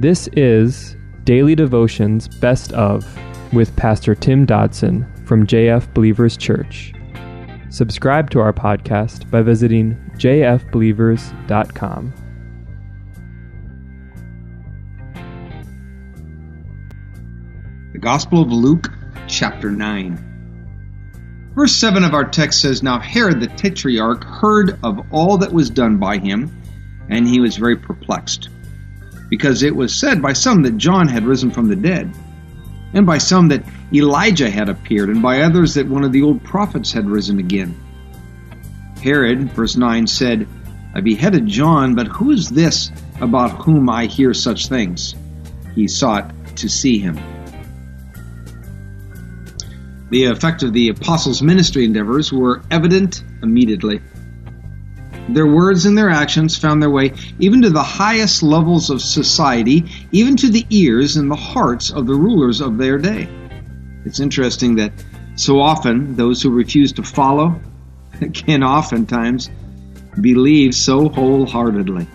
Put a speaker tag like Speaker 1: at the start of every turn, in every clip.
Speaker 1: This is Daily Devotions Best of with Pastor Tim Dodson from JF Believers Church. Subscribe to our podcast by visiting jfbelievers.com.
Speaker 2: The Gospel of Luke, chapter 9. Verse 7 of our text says Now Herod the Tetrarch heard of all that was done by him, and he was very perplexed, because it was said by some that John had risen from the dead, and by some that Elijah had appeared, and by others that one of the old prophets had risen again. Herod, verse 9, said, I beheaded John, but who is this about whom I hear such things? He sought to see him. The effect of the apostles' ministry endeavors were evident immediately. Their words and their actions found their way even to the highest levels of society, even to the ears and the hearts of the rulers of their day. It's interesting that so often those who refuse to follow can oftentimes believe so wholeheartedly.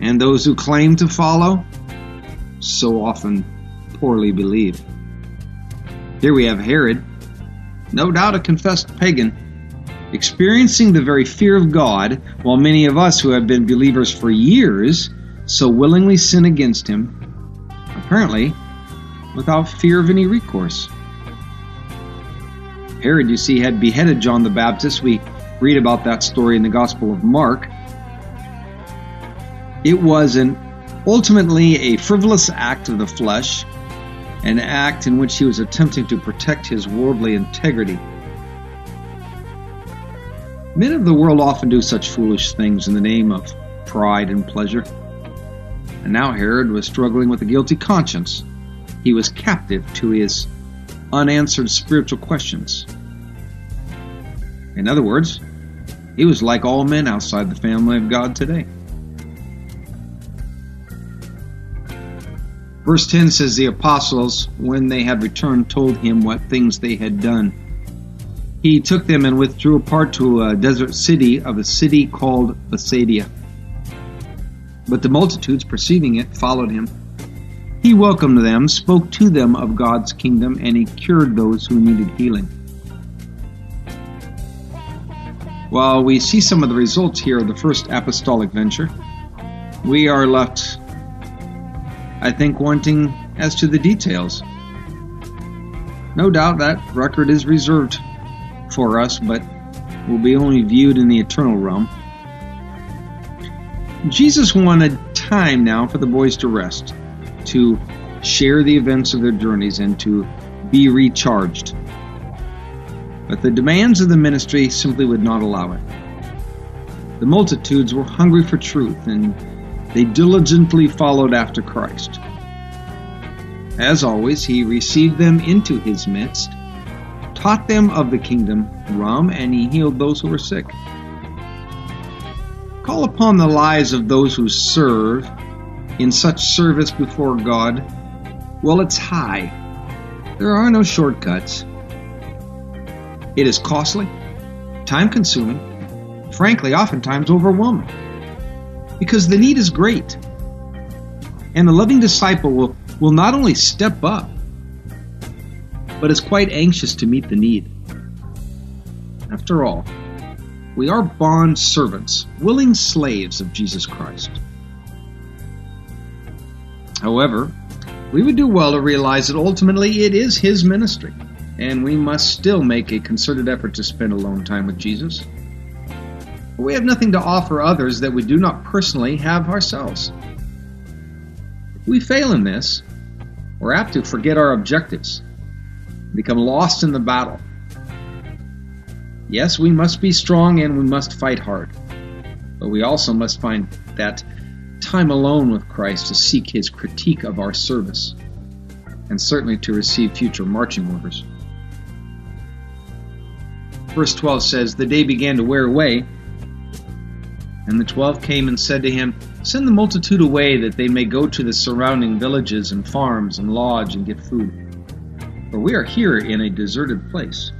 Speaker 2: And those who claim to follow so often poorly believe. Here we have Herod, no doubt a confessed pagan, experiencing the very fear of God, while many of us who have been believers for years so willingly sin against him, apparently without fear of any recourse. Herod, you see, had beheaded John the Baptist. We read about that story in the Gospel of Mark. It was an ultimately a frivolous act of the flesh an act in which he was attempting to protect his worldly integrity. Men of the world often do such foolish things in the name of pride and pleasure. And now Herod was struggling with a guilty conscience. He was captive to his unanswered spiritual questions. In other words, he was like all men outside the family of God today. Verse 10 says, The apostles, when they had returned, told him what things they had done. He took them and withdrew apart to a desert city of a city called Bethsaida. But the multitudes, perceiving it, followed him. He welcomed them, spoke to them of God's kingdom, and he cured those who needed healing. While we see some of the results here of the first apostolic venture, we are left I think, wanting as to the details. No doubt that record is reserved for us, but will be only viewed in the eternal realm. Jesus wanted time now for the boys to rest, to share the events of their journeys, and to be recharged. But the demands of the ministry simply would not allow it. The multitudes were hungry for truth, and they diligently followed after Christ. As always, he received them into his midst, taught them of the kingdom rum, and he healed those who were sick. Call upon the lives of those who serve in such service before God. Well, it's high. There are no shortcuts. It is costly, time consuming, frankly, oftentimes overwhelming because the need is great. And the loving disciple will, will not only step up, but is quite anxious to meet the need. After all, we are bond servants, willing slaves of Jesus Christ. However, we would do well to realize that ultimately it is His ministry, and we must still make a concerted effort to spend alone time with Jesus. We have nothing to offer others that we do not personally have ourselves. If we fail in this, we're apt to forget our objectives, become lost in the battle. Yes, we must be strong and we must fight hard, but we also must find that time alone with Christ to seek his critique of our service, and certainly to receive future marching orders. Verse 12 says, The day began to wear away and the twelve came and said to him, Send the multitude away, that they may go to the surrounding villages and farms and lodge and get food. For we are here in a deserted place.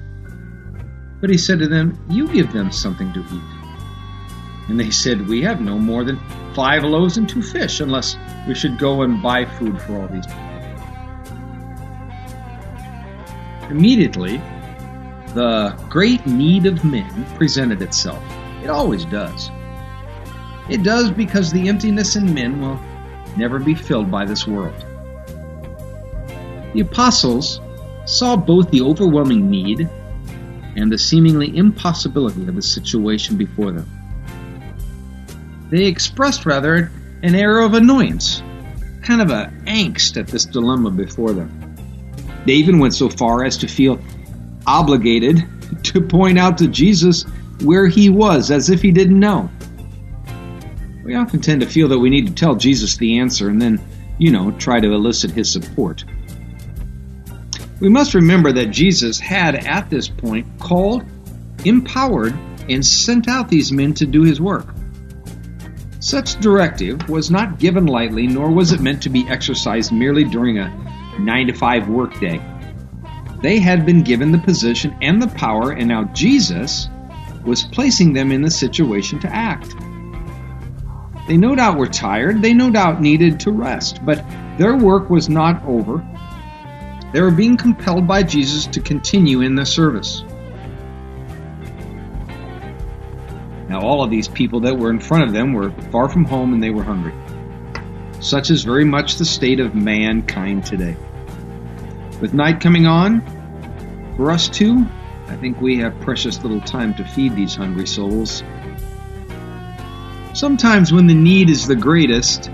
Speaker 2: But he said to them, You give them something to eat. And they said, We have no more than five loaves and two fish, unless we should go and buy food for all these people. Immediately, the great need of men presented itself. It always does. It does because the emptiness in men will never be filled by this world. The apostles saw both the overwhelming need and the seemingly impossibility of the situation before them. They expressed, rather, an air of annoyance, kind of a angst at this dilemma before them. They even went so far as to feel obligated to point out to Jesus where he was, as if he didn't know. We often tend to feel that we need to tell Jesus the answer and then, you know, try to elicit his support. We must remember that Jesus had, at this point, called, empowered, and sent out these men to do his work. Such directive was not given lightly, nor was it meant to be exercised merely during a 9 to 5 workday. They had been given the position and the power, and now Jesus was placing them in the situation to act. They no doubt were tired, they no doubt needed to rest, but their work was not over. They were being compelled by Jesus to continue in the service. Now, all of these people that were in front of them were far from home and they were hungry. Such is very much the state of mankind today. With night coming on, for us too, I think we have precious little time to feed these hungry souls. Sometimes, when the need is the greatest,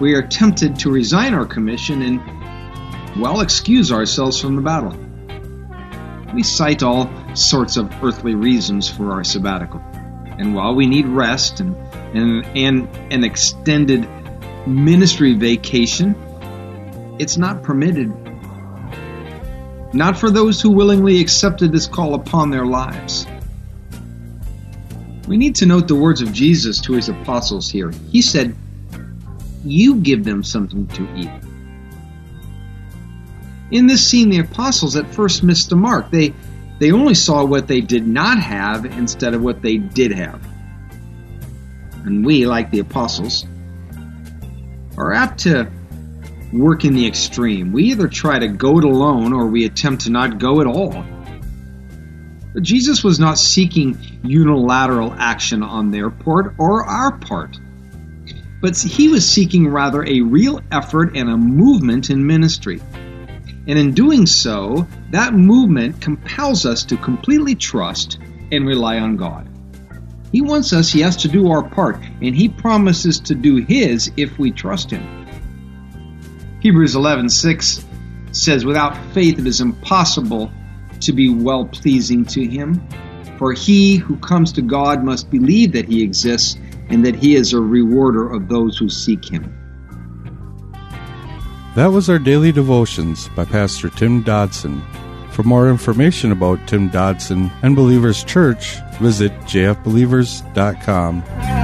Speaker 2: we are tempted to resign our commission and, well, excuse ourselves from the battle. We cite all sorts of earthly reasons for our sabbatical. And while we need rest and, and, and an extended ministry vacation, it's not permitted. Not for those who willingly accepted this call upon their lives. We need to note the words of Jesus to his apostles here. He said, You give them something to eat. In this scene, the apostles at first missed the mark. They, they only saw what they did not have instead of what they did have. And we, like the apostles, are apt to work in the extreme. We either try to go it alone or we attempt to not go at all. But Jesus was not seeking unilateral action on their part or our part. But he was seeking rather a real effort and a movement in ministry. And in doing so, that movement compels us to completely trust and rely on God. He wants us, yes, to do our part, and He promises to do His if we trust Him. Hebrews 11:6 says, "Without faith it is impossible to be well pleasing to Him, for he who comes to God must believe that He exists and that He is a rewarder of those who seek Him."
Speaker 3: That was our daily devotions by Pastor Tim Dodson. For more information about Tim Dodson and Believers Church, visit jfbelievers.com.